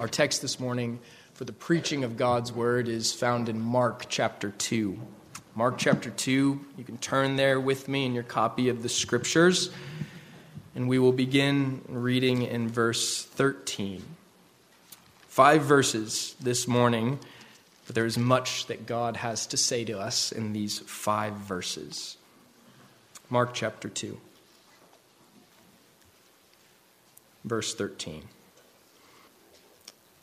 Our text this morning for the preaching of God's word is found in Mark chapter 2. Mark chapter 2, you can turn there with me in your copy of the scriptures, and we will begin reading in verse 13. Five verses this morning, but there is much that God has to say to us in these five verses. Mark chapter 2, verse 13.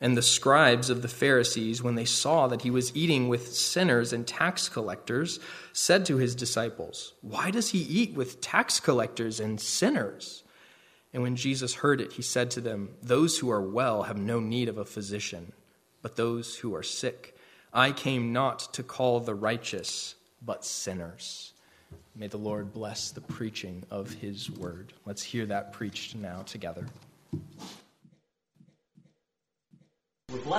And the scribes of the Pharisees, when they saw that he was eating with sinners and tax collectors, said to his disciples, Why does he eat with tax collectors and sinners? And when Jesus heard it, he said to them, Those who are well have no need of a physician but those who are sick. I came not to call the righteous, but sinners. May the Lord bless the preaching of his word. Let's hear that preached now together.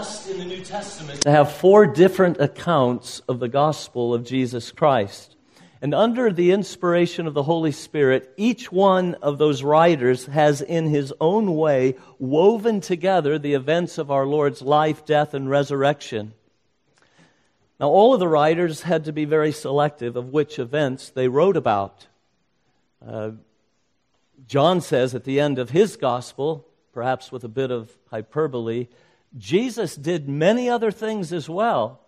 Blessed in the New Testament to have four different accounts of the gospel of Jesus Christ. And under the inspiration of the Holy Spirit, each one of those writers has, in his own way, woven together the events of our Lord's life, death, and resurrection. Now, all of the writers had to be very selective of which events they wrote about. Uh, John says at the end of his gospel, perhaps with a bit of hyperbole, Jesus did many other things as well.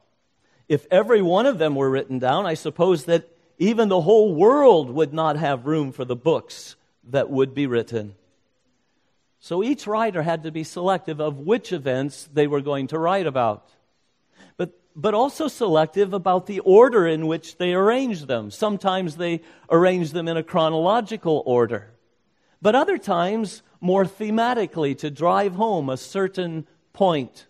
If every one of them were written down, I suppose that even the whole world would not have room for the books that would be written. So each writer had to be selective of which events they were going to write about. But, but also selective about the order in which they arranged them. Sometimes they arranged them in a chronological order, but other times more thematically to drive home a certain point.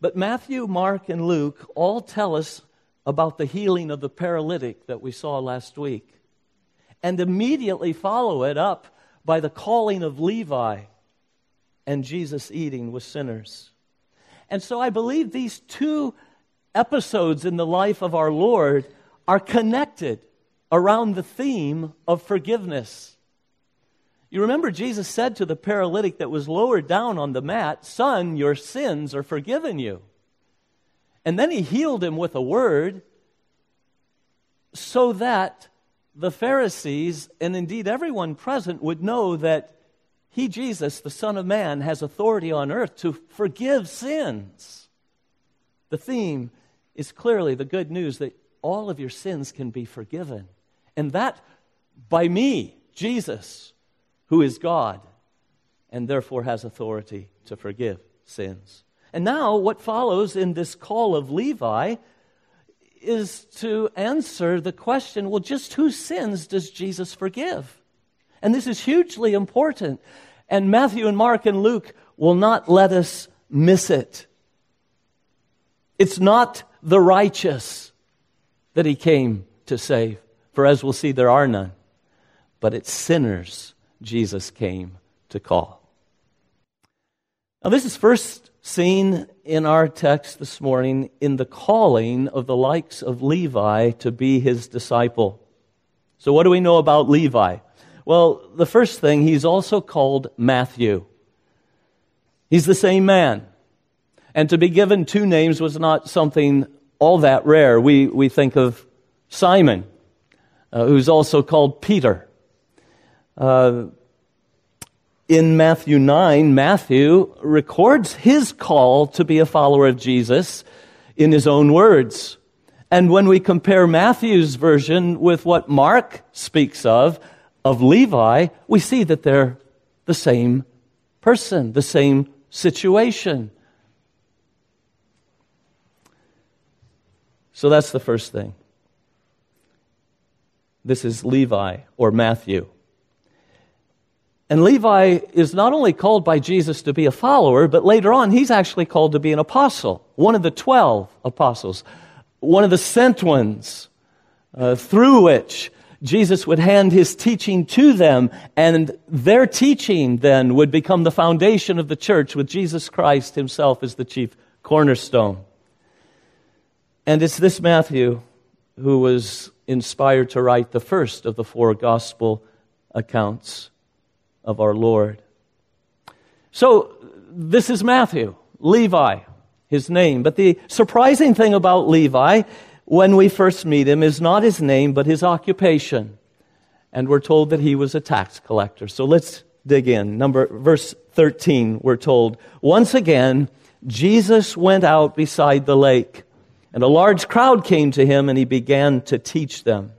But Matthew, Mark, and Luke all tell us about the healing of the paralytic that we saw last week. And immediately follow it up by the calling of Levi and Jesus eating with sinners. And so I believe these two episodes in the life of our Lord are connected around the theme of forgiveness. You remember Jesus said to the paralytic that was lowered down on the mat, Son, your sins are forgiven you. And then he healed him with a word so that the Pharisees, and indeed everyone present, would know that he, Jesus, the Son of Man, has authority on earth to forgive sins. The theme is clearly the good news that all of your sins can be forgiven. And that by me, Jesus, who is God, and therefore has authority to forgive sins. And now, what follows in this call of Levi is to answer the question well, just whose sins does Jesus forgive? And this is hugely important. And Matthew and Mark and Luke will not let us miss it. It's not the righteous that he came to save, for as we'll see, there are none, but it's sinners Jesus came to call. Now, this is first seen in our text this morning in the calling of the likes of Levi to be his disciple. So, what do we know about Levi? Well, the first thing, he's also called Matthew. He's the same man. And to be given two names was not something all that rare. We, we think of Simon, uh, who's also called Peter. Uh, in Matthew 9, Matthew records his call to be a follower of Jesus in his own words. And when we compare Matthew's version with what Mark speaks of, of Levi, we see that they're the same person, the same situation. So that's the first thing. This is Levi or Matthew. And Levi is not only called by Jesus to be a follower, but later on, he's actually called to be an apostle, one of the 12 apostles, one of the sent ones, uh, through which Jesus would hand his teaching to them, and their teaching then would become the foundation of the church with Jesus Christ himself as the chief cornerstone. And it's this Matthew who was inspired to write the first of the four gospel accounts of our Lord. So, this is Matthew, Levi, his name. But the surprising thing about Levi, when we first meet him, is not his name, but his occupation. And we're told that he was a tax collector. So let's dig in. Number, verse 13, we're told, Once again, Jesus went out beside the lake, and a large crowd came to him, and he began to teach them.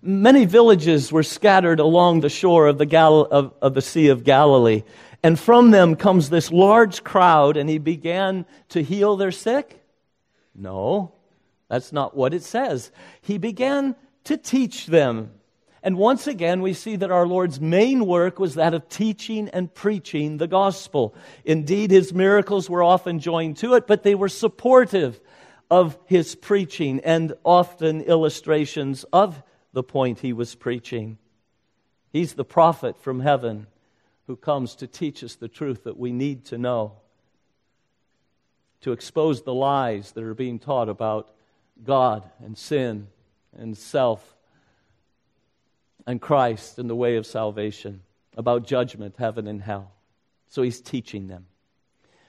Many villages were scattered along the shore of the, Gal- of, of the Sea of Galilee. And from them comes this large crowd, and he began to heal their sick? No, that's not what it says. He began to teach them. And once again, we see that our Lord's main work was that of teaching and preaching the gospel. Indeed, his miracles were often joined to it, but they were supportive of his preaching and often illustrations of the point he was preaching. He's the prophet from heaven who comes to teach us the truth that we need to know, to expose the lies that are being taught about God and sin and self and Christ and the way of salvation, about judgment, heaven, and hell. So he's teaching them.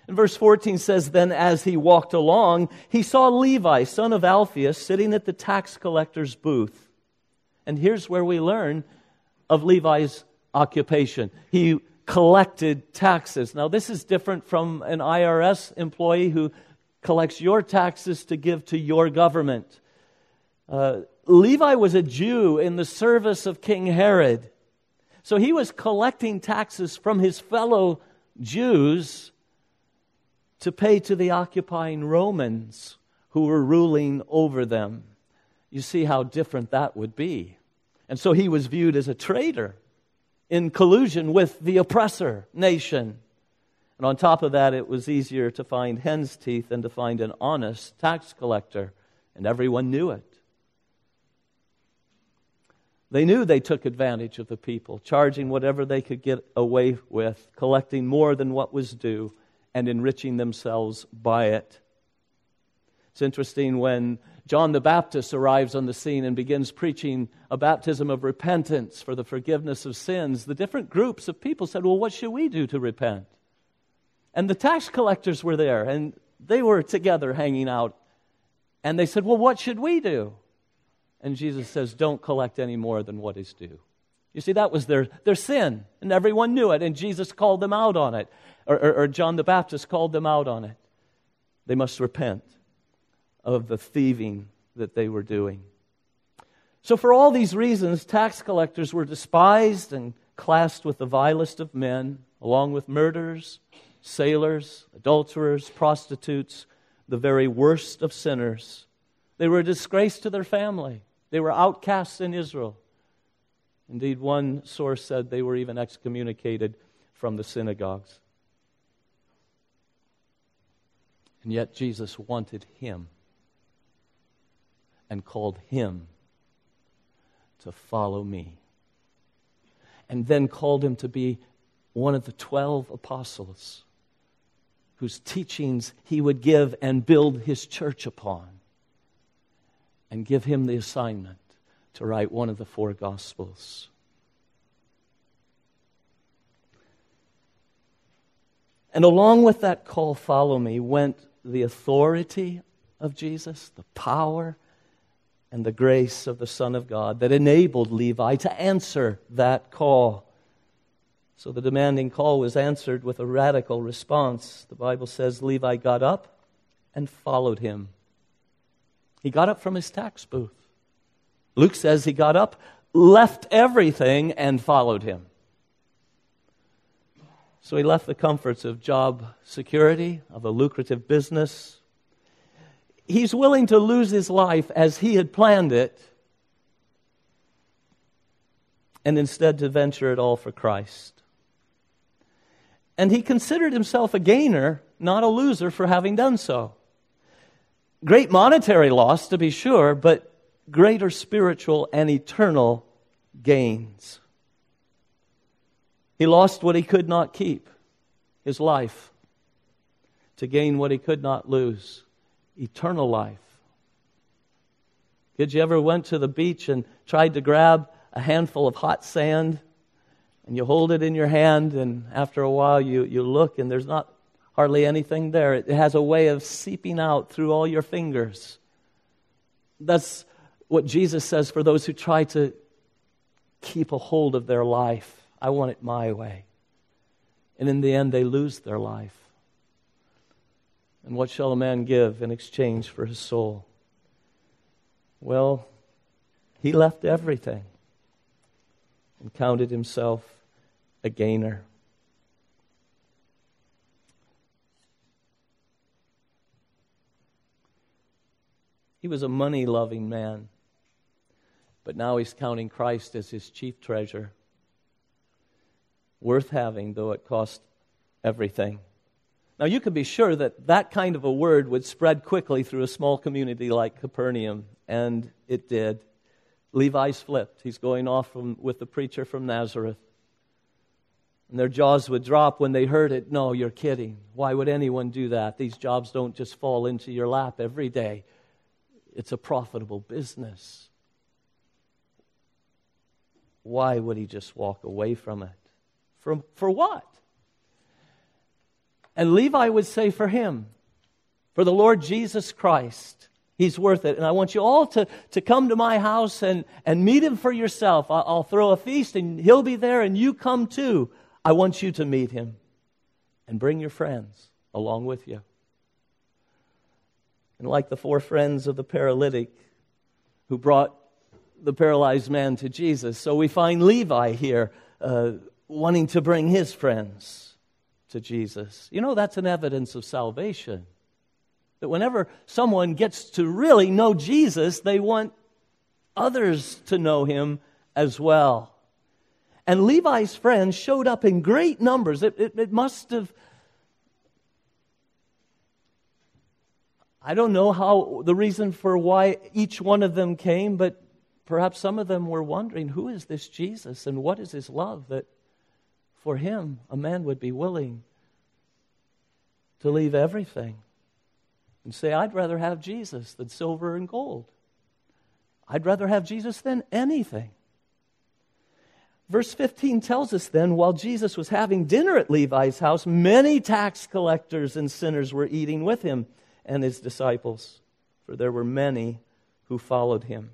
And verse 14 says, Then as he walked along, he saw Levi, son of Alphaeus, sitting at the tax collector's booth. And here's where we learn of Levi's occupation. He collected taxes. Now, this is different from an IRS employee who collects your taxes to give to your government. Uh, Levi was a Jew in the service of King Herod. So he was collecting taxes from his fellow Jews to pay to the occupying Romans who were ruling over them. You see how different that would be. And so he was viewed as a traitor in collusion with the oppressor nation. And on top of that, it was easier to find hen's teeth than to find an honest tax collector, and everyone knew it. They knew they took advantage of the people, charging whatever they could get away with, collecting more than what was due, and enriching themselves by it. It's interesting when John the Baptist arrives on the scene and begins preaching a baptism of repentance for the forgiveness of sins. The different groups of people said, Well, what should we do to repent? And the tax collectors were there, and they were together hanging out. And they said, Well, what should we do? And Jesus says, Don't collect any more than what is due. You see, that was their, their sin, and everyone knew it, and Jesus called them out on it, or, or, or John the Baptist called them out on it. They must repent of the thieving that they were doing. So, for all these reasons, tax collectors were despised and classed with the vilest of men, along with murderers, sailors, adulterers, prostitutes, the very worst of sinners. They were a disgrace to their family. They were outcasts in Israel. Indeed, one source said they were even excommunicated from the synagogues. And yet, Jesus wanted him and called him to follow me. And then called him to be one of the 12 apostles whose teachings he would give and build his church upon. And give him the assignment to write one of the four Gospels. And along with that call, follow me, went the authority of Jesus, the power and the grace of the Son of God that enabled Levi to answer that call. So the demanding call was answered with a radical response. The Bible says Levi got up and followed him. He got up from his tax booth. Luke says he got up, left everything, and followed him. So he left the comforts of job security, of a lucrative business, he's willing to lose his life as he had planned it and instead to venture it all for Christ. And he considered himself a gainer, not a loser, for having done so. Great monetary loss, to be sure, but greater spiritual and eternal gains. He lost what he could not keep his life to gain what he could not lose eternal life. Did you ever went to the beach and tried to grab a handful of hot sand and you hold it in your hand and after a while you, you look and there's not hardly anything there. It has a way of seeping out through all your fingers. That's what Jesus says for those who try to keep a hold of their life. I want it my way. And in the end, they lose their life. And what shall a man give in exchange for his soul? Well, he left everything and counted himself a gainer. He was a money loving man, but now he's counting Christ as his chief treasure. Worth having, though it cost everything. Now, you can be sure that that kind of a word would spread quickly through a small community like Capernaum, and it did. Levi's flipped. He's going off from, with the preacher from Nazareth. And their jaws would drop when they heard it. No, you're kidding. Why would anyone do that? These jobs don't just fall into your lap every day it's a profitable business. Why would he just walk away from it? For, for what? And Levi would say, For him, for the Lord Jesus Christ, he's worth it. And I want you all to, to come to my house and, and meet him for yourself. I'll, I'll throw a feast and he'll be there and you come too. I want you to meet him and bring your friends along with you. And like the four friends of the paralytic who brought the paralyzed man to Jesus, so we find Levi here uh, wanting to bring his friends to Jesus. You know, that's an evidence of salvation. That whenever someone gets to really know Jesus, they want others to know him as well. And Levi's friends showed up in great numbers. It, it, it must have I don't know how the reason for why each one of them came, but perhaps some of them were wondering who is this Jesus and what is his love that for him a man would be willing to leave everything and say, I'd rather have Jesus than silver and gold. I'd rather have Jesus than anything. Verse 15 tells us then, while Jesus was having dinner at Levi's house, many tax collectors and sinners were eating with him and his disciples, for there were many who followed him.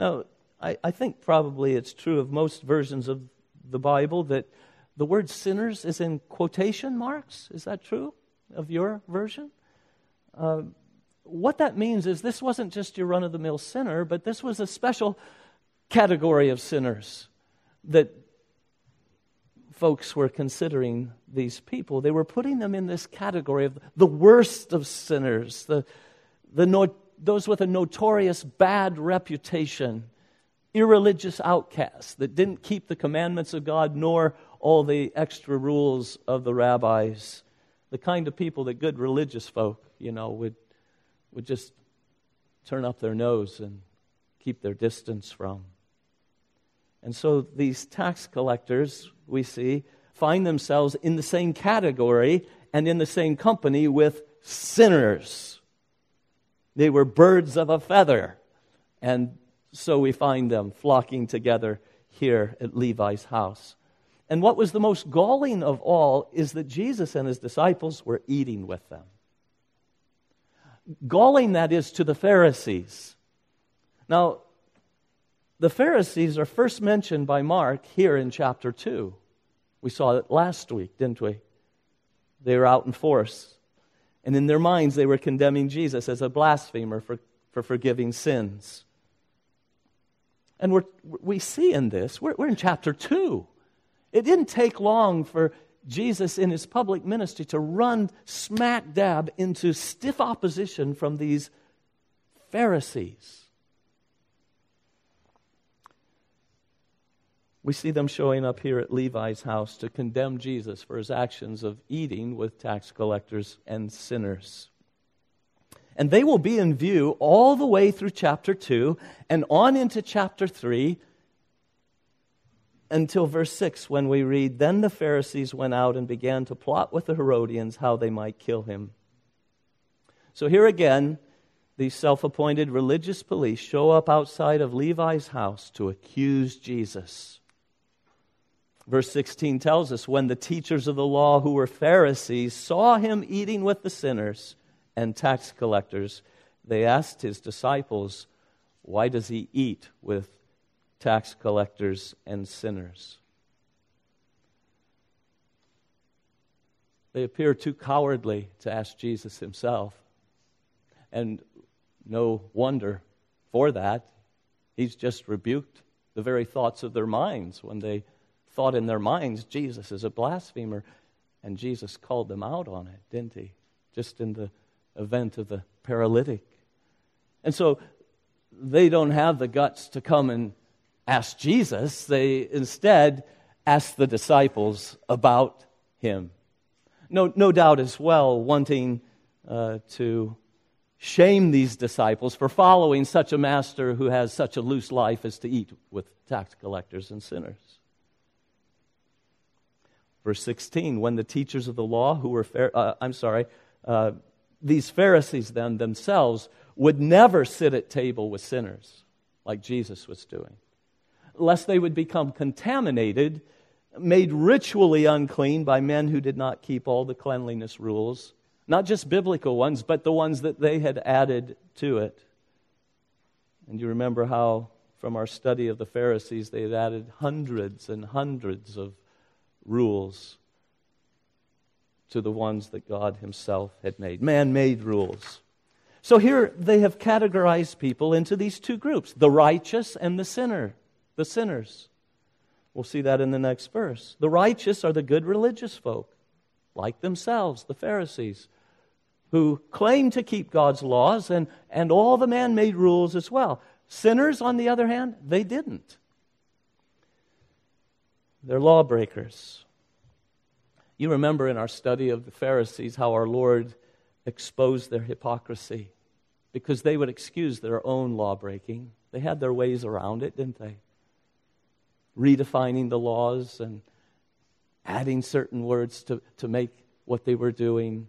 Now, I, I think probably it's true of most versions of the Bible that the word sinners is in quotation marks. Is that true of your version? Uh, what that means is this wasn't just your run of the mill sinner, but this was a special category of sinners that folks were considering these people. They were putting them in this category of the worst of sinners, the, the no, those with a notorious bad reputation, irreligious outcasts that didn't keep the commandments of God nor all the extra rules of the rabbis. The kind of people that good religious folk, you know, would, would just turn up their nose and keep their distance from. And so these tax collectors, we see, find themselves in the same category and in the same company with sinners. They were birds of a feather. And so we find them flocking together here at Levi's house. And what was the most galling of all is that Jesus and his disciples were eating with them. Galling, that is, to the Pharisees. Now, the Pharisees are first mentioned by Mark here in chapter 2. We saw it last week, didn't we? They were out in force. And in their minds, they were condemning Jesus as a blasphemer for, for forgiving sins. And we're, we see in this, we're, we're in chapter 2. It didn't take long for Jesus in his public ministry to run smack dab into stiff opposition from these Pharisees. We see them showing up here at Levi's house to condemn Jesus for his actions of eating with tax collectors and sinners. And they will be in view all the way through chapter 2 and on into chapter 3 until verse 6 when we read Then the Pharisees went out and began to plot with the Herodians how they might kill him. So here again, these self appointed religious police show up outside of Levi's house to accuse Jesus. Verse 16 tells us when the teachers of the law who were Pharisees saw him eating with the sinners and tax collectors, they asked his disciples, Why does he eat with tax collectors and sinners? They appear too cowardly to ask Jesus himself. And no wonder for that. He's just rebuked the very thoughts of their minds when they thought in their minds Jesus is a blasphemer. And Jesus called them out on it, didn't he? Just in the event of the paralytic. And so they don't have the guts to come and ask Jesus. They instead ask the disciples about him. No, no doubt as well, wanting uh, to shame these disciples for following such a master who has such a loose life as to eat with tax collectors and sinners. Verse 16, when the teachers of the law who were, uh, I'm sorry, uh, these Pharisees then themselves would never sit at table with sinners like Jesus was doing, lest they would become contaminated, made ritually unclean by men who did not keep all the cleanliness rules not just biblical ones, but the ones that they had added to it. And you remember how, from our study of the Pharisees, they had added hundreds and hundreds of rules to the ones that God Himself had made man made rules. So here they have categorized people into these two groups the righteous and the sinner, the sinners. We'll see that in the next verse. The righteous are the good religious folk, like themselves, the Pharisees who claim to keep God's laws and, and all the man made rules as well. Sinners, on the other hand, they didn't. They're lawbreakers. You remember in our study of the Pharisees how our Lord exposed their hypocrisy because they would excuse their own lawbreaking. They had their ways around it, didn't they? Redefining the laws and adding certain words to, to make what they were doing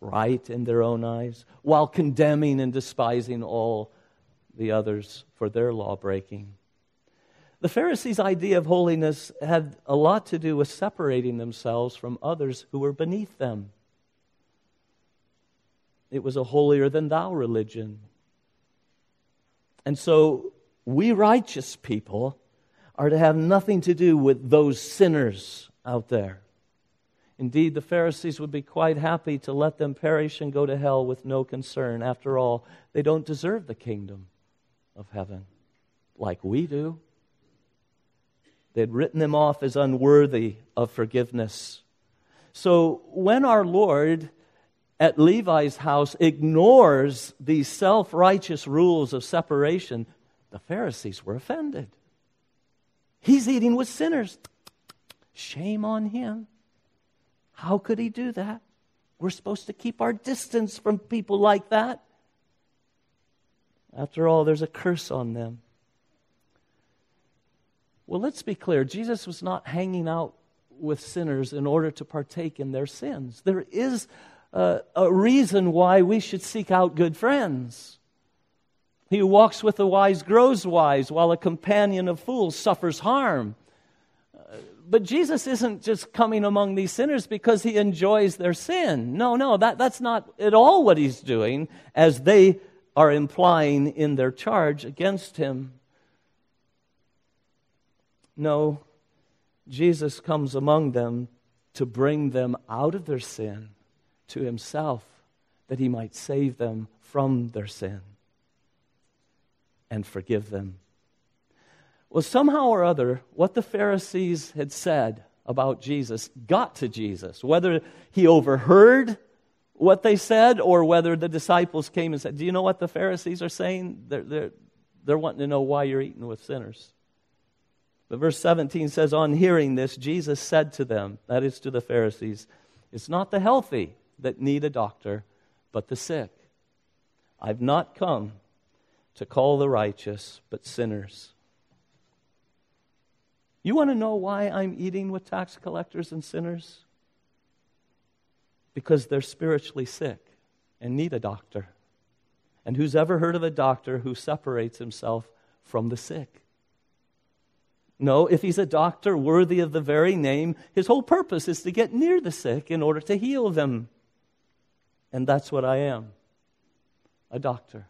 right in their own eyes, while condemning and despising all the others for their law breaking. The Pharisees' idea of holiness had a lot to do with separating themselves from others who were beneath them. It was a holier than thou religion. And so, we righteous people are to have nothing to do with those sinners out there. Indeed, the Pharisees would be quite happy to let them perish and go to hell with no concern. After all, they don't deserve the kingdom of heaven like we do. They'd written them off as unworthy of forgiveness. So when our Lord at Levi's house ignores these self righteous rules of separation, the Pharisees were offended. He's eating with sinners. Shame on him. How could he do that? We're supposed to keep our distance from people like that. After all, there's a curse on them. Well, let's be clear Jesus was not hanging out with sinners in order to partake in their sins. There is a, a reason why we should seek out good friends. He who walks with the wise grows wise, while a companion of fools suffers harm. Uh, but Jesus isn't just coming among these sinners because he enjoys their sin. No, no, that, that's not at all what he's doing, as they are implying in their charge against him. No, Jesus comes among them to bring them out of their sin to himself, that he might save them from their sin and forgive them well, somehow or other, what the Pharisees had said about Jesus got to Jesus. Whether he overheard what they said or whether the disciples came and said, Do you know what the Pharisees are saying? They're, they're, they're wanting to know why you're eating with sinners. But verse 17 says, On hearing this, Jesus said to them, that is to the Pharisees, It's not the healthy that need a doctor, but the sick. I've not come to call the righteous, but sinners. You want to know why I'm eating with tax collectors and sinners? Because they're spiritually sick and need a doctor. And who's ever heard of a doctor who separates himself from the sick? No, if he's a doctor worthy of the very name, his whole purpose is to get near the sick in order to heal them. And that's what I am a doctor,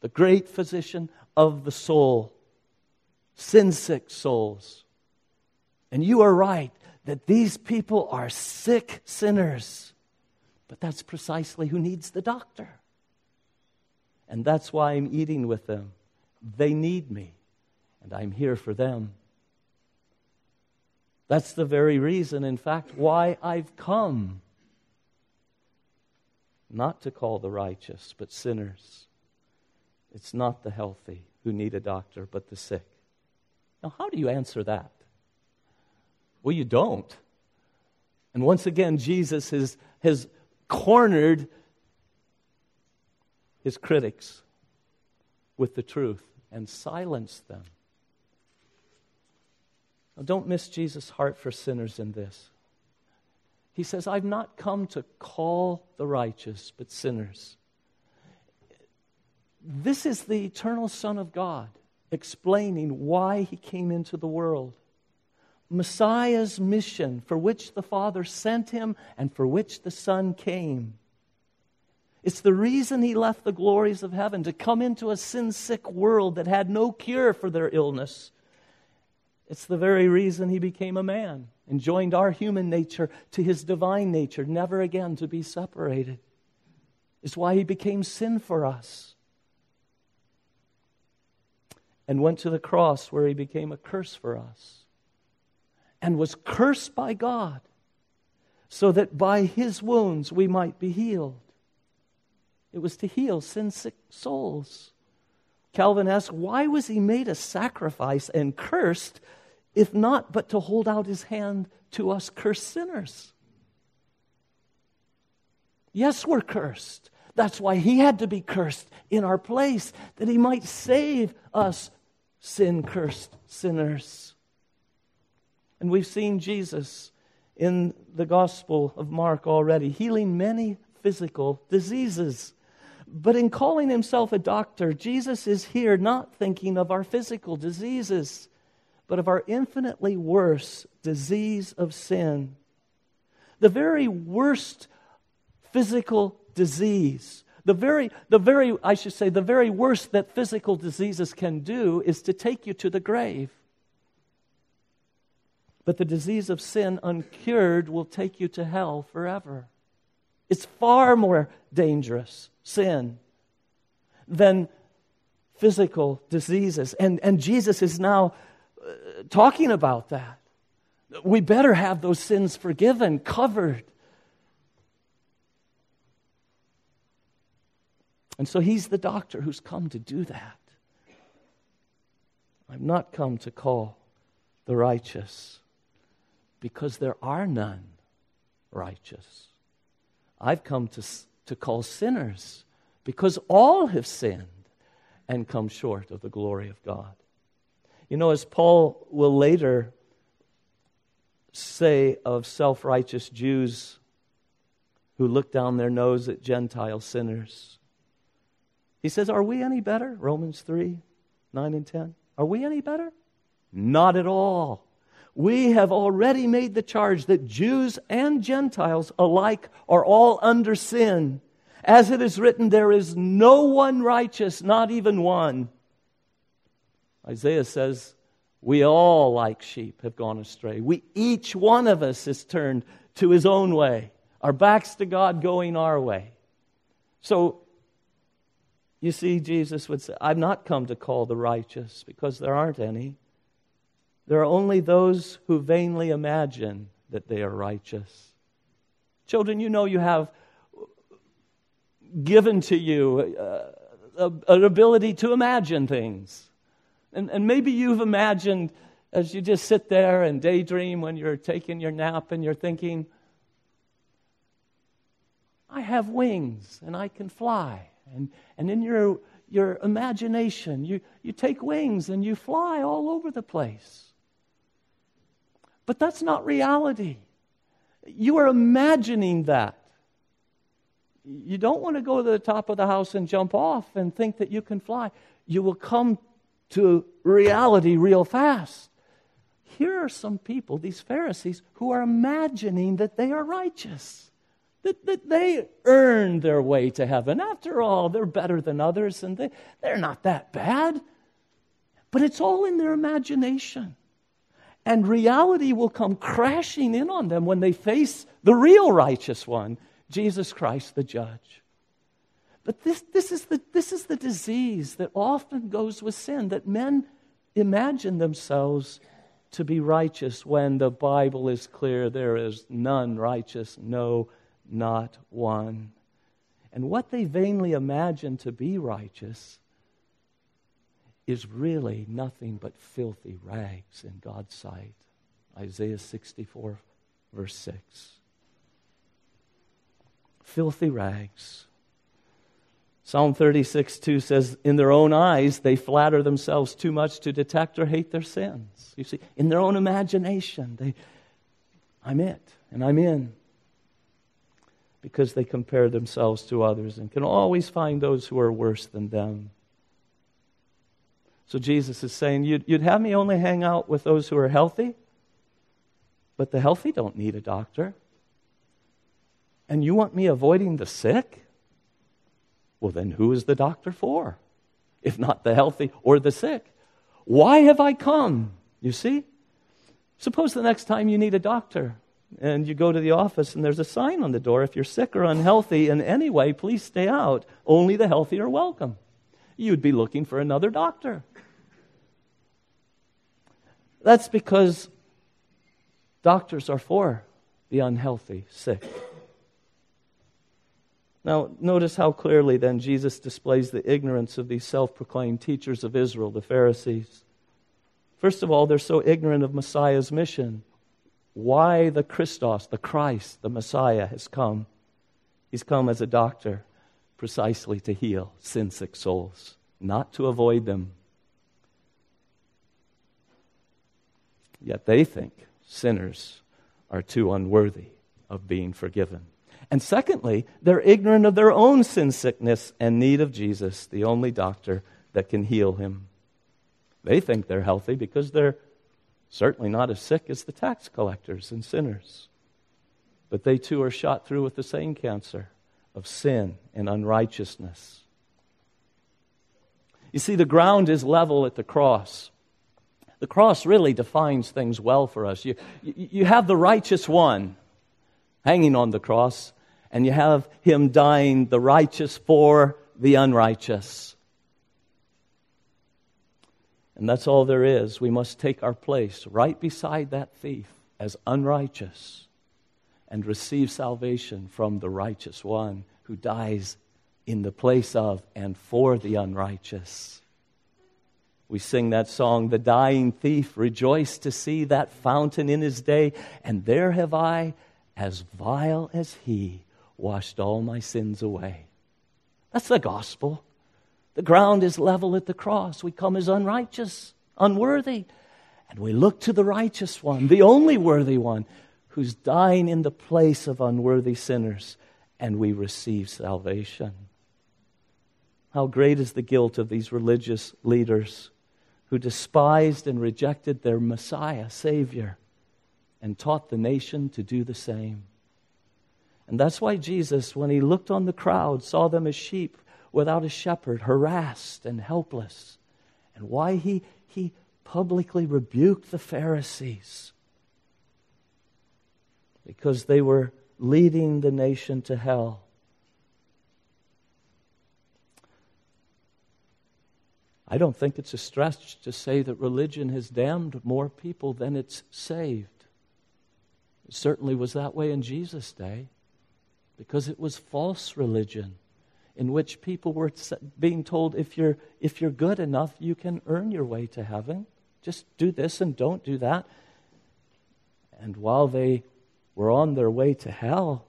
the great physician of the soul, sin sick souls. And you are right that these people are sick sinners. But that's precisely who needs the doctor. And that's why I'm eating with them. They need me, and I'm here for them. That's the very reason, in fact, why I've come. Not to call the righteous, but sinners. It's not the healthy who need a doctor, but the sick. Now, how do you answer that? Well, you don't. And once again, Jesus has, has cornered his critics with the truth and silenced them. Now, don't miss Jesus' heart for sinners in this. He says, I've not come to call the righteous, but sinners. This is the eternal Son of God explaining why he came into the world. Messiah's mission for which the Father sent him and for which the Son came. It's the reason he left the glories of heaven to come into a sin sick world that had no cure for their illness it's the very reason he became a man and joined our human nature to his divine nature, never again to be separated. It's why he became sin for us and went to the cross where he became a curse for us and was cursed by God so that by his wounds we might be healed. It was to heal sin sick souls. Calvin asks, why was he made a sacrifice and cursed, if not but to hold out his hand to us cursed sinners? Yes, we're cursed. That's why he had to be cursed in our place, that he might save us sin cursed sinners. And we've seen Jesus in the Gospel of Mark already, healing many physical diseases. But in calling himself a doctor, Jesus is here not thinking of our physical diseases, but of our infinitely worse disease of sin. The very worst physical disease, the very, the very, I should say, the very worst that physical diseases can do is to take you to the grave. But the disease of sin, uncured, will take you to hell forever. It's far more dangerous sin than physical diseases. And, and Jesus is now uh, talking about that. We better have those sins forgiven, covered. And so he's the doctor who's come to do that. I've not come to call the righteous because there are none righteous. I've come to, to call sinners because all have sinned and come short of the glory of God. You know, as Paul will later say of self righteous Jews who look down their nose at Gentile sinners, he says, Are we any better? Romans 3 9 and 10. Are we any better? Not at all. We have already made the charge that Jews and Gentiles alike are all under sin. As it is written, there is no one righteous, not even one. Isaiah says, We all, like sheep, have gone astray. We, each one of us, is turned to his own way, our backs to God going our way. So, you see, Jesus would say, I've not come to call the righteous because there aren't any. There are only those who vainly imagine that they are righteous. Children, you know you have given to you uh, an ability to imagine things. And, and maybe you've imagined as you just sit there and daydream when you're taking your nap and you're thinking, I have wings and I can fly. And, and in your, your imagination, you, you take wings and you fly all over the place. But that's not reality. You are imagining that. You don't want to go to the top of the house and jump off and think that you can fly. You will come to reality real fast. Here are some people, these Pharisees, who are imagining that they are righteous, that, that they earned their way to heaven. After all, they're better than others and they, they're not that bad. But it's all in their imagination. And reality will come crashing in on them when they face the real righteous one, Jesus Christ, the judge. But this, this, is the, this is the disease that often goes with sin, that men imagine themselves to be righteous when the Bible is clear there is none righteous, no, not one. And what they vainly imagine to be righteous is really nothing but filthy rags in God's sight. Isaiah 64, verse 6. Filthy rags. Psalm 36, 2 says, In their own eyes, they flatter themselves too much to detect or hate their sins. You see, in their own imagination, they, I'm it, and I'm in. Because they compare themselves to others and can always find those who are worse than them. So Jesus is saying, you'd, you'd have me only hang out with those who are healthy, but the healthy don't need a doctor. And you want me avoiding the sick? Well, then who is the doctor for? If not the healthy or the sick. Why have I come? You see? Suppose the next time you need a doctor and you go to the office and there's a sign on the door if you're sick or unhealthy in any way, please stay out. Only the healthy are welcome. You'd be looking for another doctor. That's because doctors are for the unhealthy, sick. Now, notice how clearly then Jesus displays the ignorance of these self proclaimed teachers of Israel, the Pharisees. First of all, they're so ignorant of Messiah's mission. Why the Christos, the Christ, the Messiah, has come. He's come as a doctor precisely to heal sin sick souls, not to avoid them. Yet they think sinners are too unworthy of being forgiven. And secondly, they're ignorant of their own sin sickness and need of Jesus, the only doctor that can heal him. They think they're healthy because they're certainly not as sick as the tax collectors and sinners. But they too are shot through with the same cancer of sin and unrighteousness. You see, the ground is level at the cross. The cross really defines things well for us. You, you have the righteous one hanging on the cross, and you have him dying, the righteous for the unrighteous. And that's all there is. We must take our place right beside that thief as unrighteous and receive salvation from the righteous one who dies in the place of and for the unrighteous. We sing that song, The Dying Thief rejoiced to see that fountain in his day, and there have I, as vile as he, washed all my sins away. That's the gospel. The ground is level at the cross. We come as unrighteous, unworthy, and we look to the righteous one, the only worthy one, who's dying in the place of unworthy sinners, and we receive salvation. How great is the guilt of these religious leaders who despised and rejected their Messiah, Savior, and taught the nation to do the same. And that's why Jesus, when he looked on the crowd, saw them as sheep without a shepherd, harassed and helpless. And why he, he publicly rebuked the Pharisees. Because they were leading the nation to hell. I don't think it's a stretch to say that religion has damned more people than it's saved. It certainly was that way in Jesus' day because it was false religion in which people were being told if you're, if you're good enough, you can earn your way to heaven. Just do this and don't do that. And while they were on their way to hell,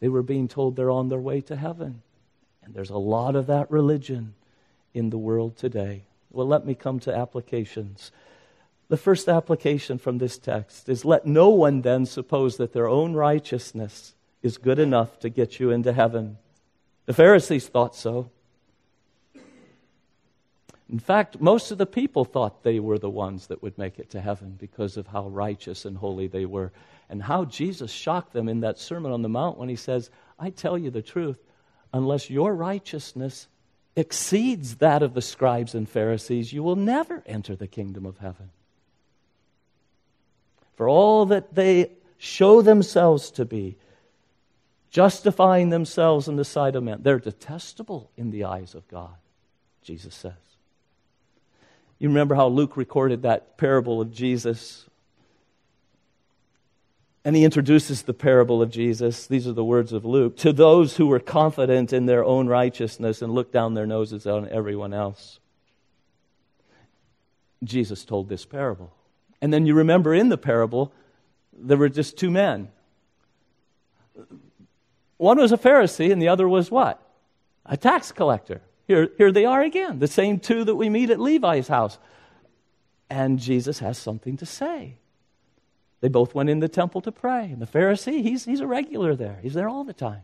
they were being told they're on their way to heaven. And there's a lot of that religion in the world today. Well, let me come to applications. The first application from this text is let no one then suppose that their own righteousness is good enough to get you into heaven. The Pharisees thought so. In fact, most of the people thought they were the ones that would make it to heaven because of how righteous and holy they were, and how Jesus shocked them in that Sermon on the Mount when he says, I tell you the truth, unless your righteousness exceeds that of the scribes and Pharisees, you will never enter the kingdom of heaven. For all that they show themselves to be, justifying themselves in the sight of men, they're detestable in the eyes of God, Jesus says. You remember how Luke recorded that parable of Jesus? And he introduces the parable of Jesus. These are the words of Luke. To those who were confident in their own righteousness and looked down their noses on everyone else. Jesus told this parable. And then you remember in the parable, there were just two men. One was a Pharisee, and the other was what? A tax collector. Here, here they are again, the same two that we meet at Levi's house. And Jesus has something to say. They both went in the temple to pray. And the Pharisee, he's, he's a regular there, he's there all the time.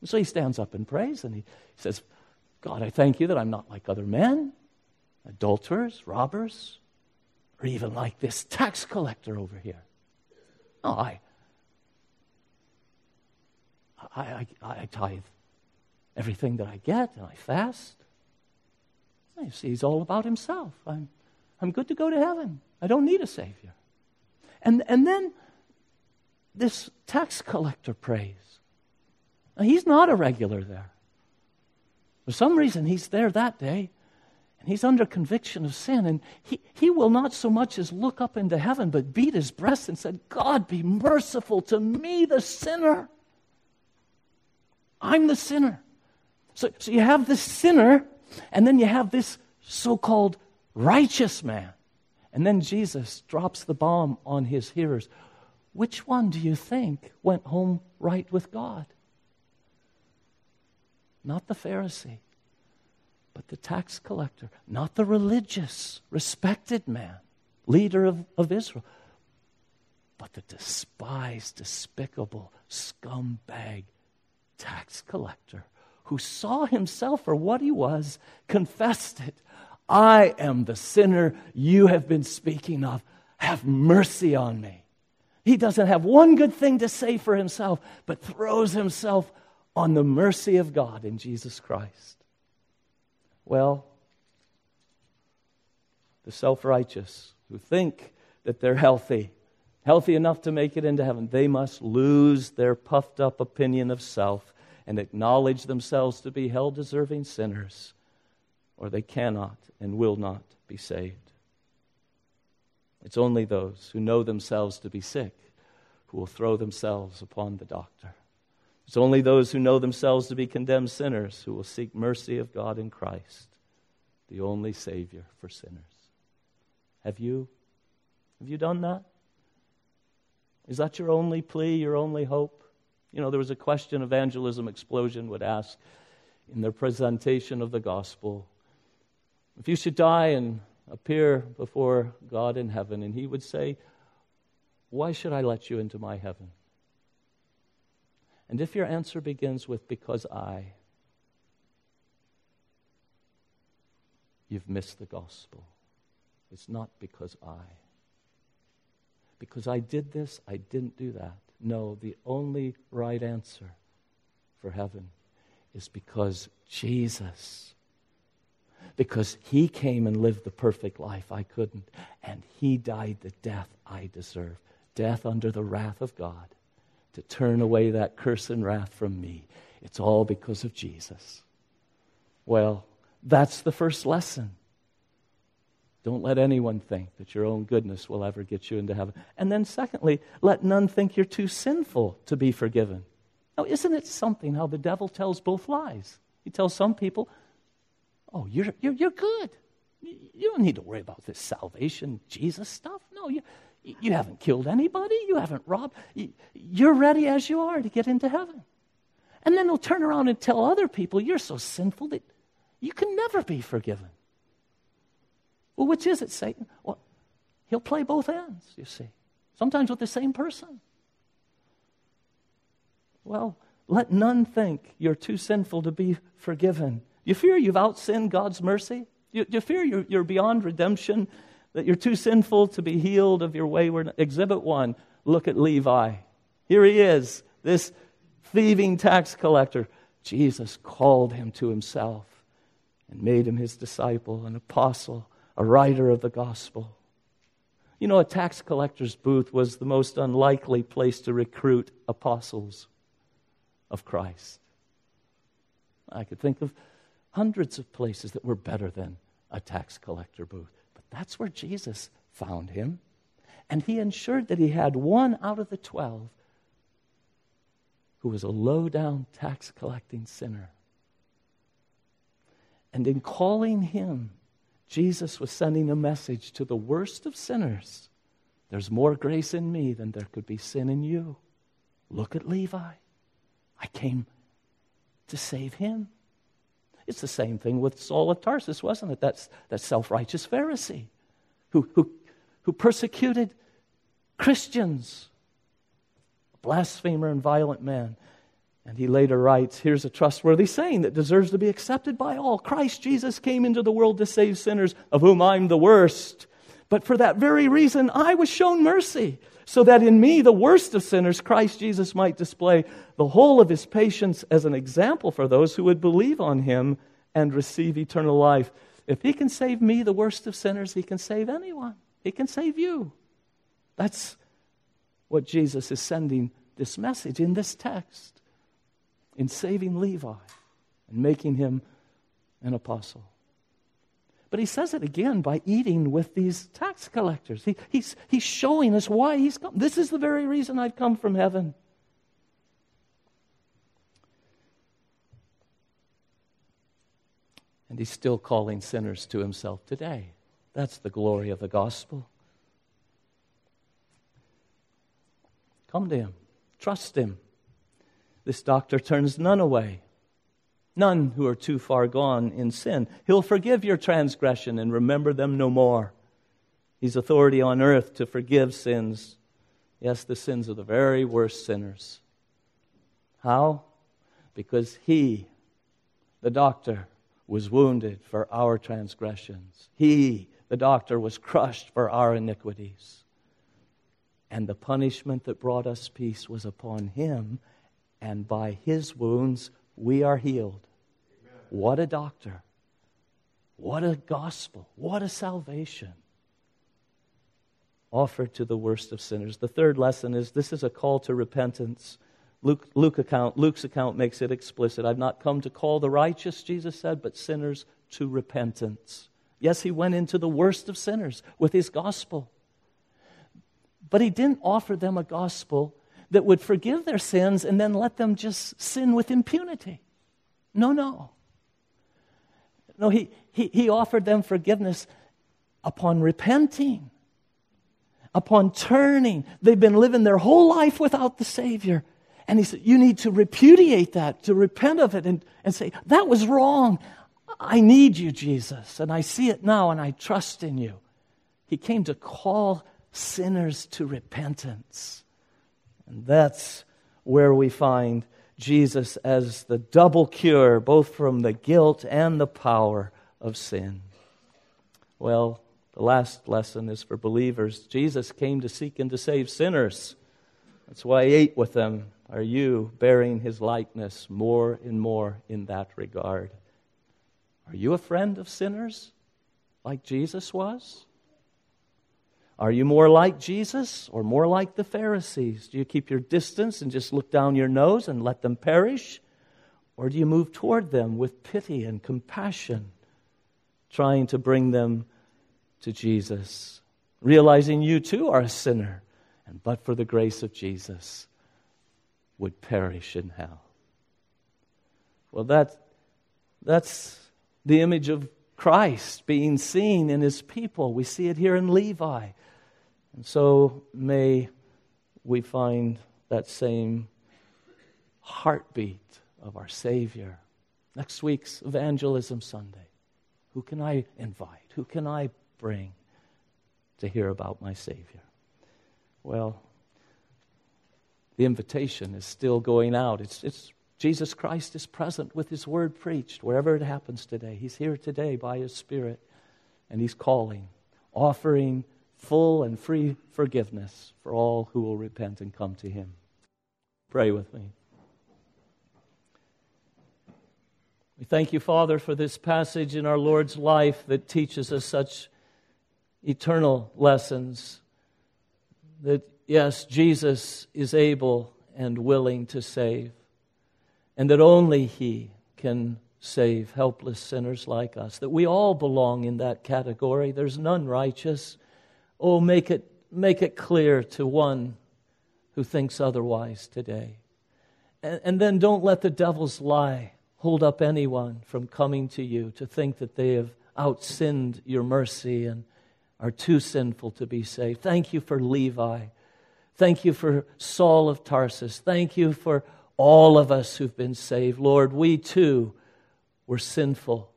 And so he stands up and prays and he says, God, I thank you that I'm not like other men, adulterers, robbers, or even like this tax collector over here. Oh, no, I, I, I, I tithe everything that I get, and I fast. You see, he's all about himself. I'm, I'm good to go to heaven. I don't need a Savior. And, and then this tax collector prays. Now, he's not a regular there. For some reason, he's there that day, and he's under conviction of sin, and he, he will not so much as look up into heaven, but beat his breast and said, God, be merciful to me, the sinner. I'm the sinner. So, so you have this sinner, and then you have this so called righteous man. And then Jesus drops the bomb on his hearers. Which one do you think went home right with God? Not the Pharisee, but the tax collector, not the religious, respected man, leader of, of Israel, but the despised, despicable, scumbag tax collector who saw himself for what he was, confessed it. I am the sinner you have been speaking of. Have mercy on me. He doesn't have one good thing to say for himself, but throws himself on the mercy of God in Jesus Christ. Well, the self righteous who think that they're healthy, healthy enough to make it into heaven, they must lose their puffed up opinion of self and acknowledge themselves to be hell deserving sinners, or they cannot and will not be saved. It's only those who know themselves to be sick who will throw themselves upon the doctor. It's only those who know themselves to be condemned sinners who will seek mercy of God in Christ, the only Savior for sinners. Have you? Have you done that? Is that your only plea, your only hope? You know, there was a question Evangelism Explosion would ask in their presentation of the gospel. If you should die and appear before God in heaven, and he would say, Why should I let you into my heaven? And if your answer begins with, Because I, you've missed the gospel. It's not because I. Because I did this, I didn't do that. No, the only right answer for heaven is because Jesus, because he came and lived the perfect life I couldn't, and he died the death I deserve death under the wrath of God to turn away that curse and wrath from me. It's all because of Jesus. Well, that's the first lesson. Don't let anyone think that your own goodness will ever get you into heaven. And then, secondly, let none think you're too sinful to be forgiven. Now, isn't it something how the devil tells both lies? He tells some people, Oh, you're, you're, you're good. You don't need to worry about this salvation, Jesus stuff. No, you, you haven't killed anybody. You haven't robbed. You're ready as you are to get into heaven. And then he'll turn around and tell other people, You're so sinful that you can never be forgiven. Well, which is it, Satan? Well, he'll play both ends, you see, sometimes with the same person. Well, let none think you're too sinful to be forgiven. You fear you've outsinned God's mercy? You, you fear you're, you're beyond redemption, that you're too sinful to be healed of your wayward. Exhibit one look at Levi. Here he is, this thieving tax collector. Jesus called him to himself and made him his disciple, an apostle, a writer of the gospel. You know, a tax collector's booth was the most unlikely place to recruit apostles of Christ. I could think of hundreds of places that were better than a tax collector booth. But that's where Jesus found him. And he ensured that he had one out of the twelve who was a low down tax collecting sinner. And in calling him, Jesus was sending a message to the worst of sinners there's more grace in me than there could be sin in you. Look at Levi. I came to save him. It's the same thing with Saul of Tarsus, wasn't it? That's that self righteous Pharisee who, who, who persecuted Christians, a blasphemer and violent man. And he later writes Here's a trustworthy saying that deserves to be accepted by all Christ Jesus came into the world to save sinners, of whom I'm the worst. But for that very reason, I was shown mercy, so that in me, the worst of sinners, Christ Jesus might display the whole of his patience as an example for those who would believe on him and receive eternal life. If he can save me, the worst of sinners, he can save anyone. He can save you. That's what Jesus is sending this message in this text, in saving Levi and making him an apostle. But he says it again by eating with these tax collectors. He, he's, he's showing us why he's come. This is the very reason I've come from heaven. And he's still calling sinners to himself today. That's the glory of the gospel. Come to him, trust him. This doctor turns none away none who are too far gone in sin. He'll forgive your transgression and remember them no more. He's authority on earth to forgive sins. Yes, the sins of the very worst sinners. How? Because he, the doctor, was wounded for our transgressions. He, the doctor, was crushed for our iniquities. And the punishment that brought us peace was upon him, and by his wounds we are healed. Amen. What a doctor. What a gospel. What a salvation offered to the worst of sinners. The third lesson is this is a call to repentance. Luke, Luke account, Luke's account makes it explicit. I've not come to call the righteous, Jesus said, but sinners to repentance. Yes, he went into the worst of sinners with his gospel. But he didn't offer them a gospel that would forgive their sins and then let them just sin with impunity. No, no. No, he, he, he offered them forgiveness upon repenting, upon turning. They've been living their whole life without the Savior. And he said, You need to repudiate that, to repent of it, and, and say, That was wrong. I need you, Jesus, and I see it now, and I trust in you. He came to call sinners to repentance. And that's where we find Jesus as the double cure, both from the guilt and the power of sin. Well, the last lesson is for believers. Jesus came to seek and to save sinners. That's why he ate with them. Are you bearing his likeness more and more in that regard? Are you a friend of sinners like Jesus was? Are you more like Jesus or more like the Pharisees? Do you keep your distance and just look down your nose and let them perish? Or do you move toward them with pity and compassion, trying to bring them to Jesus, realizing you too are a sinner, and but for the grace of Jesus, would perish in hell? Well, that, that's the image of Christ being seen in his people. We see it here in Levi. And so may we find that same heartbeat of our Savior. Next week's Evangelism Sunday. Who can I invite? Who can I bring to hear about my Savior? Well, the invitation is still going out. It's, it's Jesus Christ is present with His word preached wherever it happens today. He's here today by His Spirit, and He's calling, offering full and free forgiveness for all who will repent and come to Him. Pray with me. We thank you, Father, for this passage in our Lord's life that teaches us such eternal lessons. That, yes, Jesus is able and willing to save, and that only He can save helpless sinners like us. That we all belong in that category. There's none righteous. Oh, make it, make it clear to one who thinks otherwise today. And, and then don't let the devil's lie hold up anyone from coming to you to think that they have outsinned your mercy and are too sinful to be saved. Thank you for Levi. Thank you for Saul of Tarsus. Thank you for all of us who've been saved. Lord, we too were sinful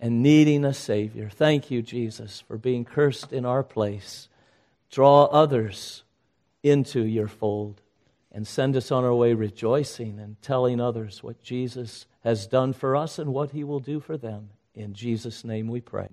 and needing a Savior. Thank you, Jesus, for being cursed in our place. Draw others into your fold and send us on our way rejoicing and telling others what Jesus has done for us and what he will do for them. In Jesus' name we pray.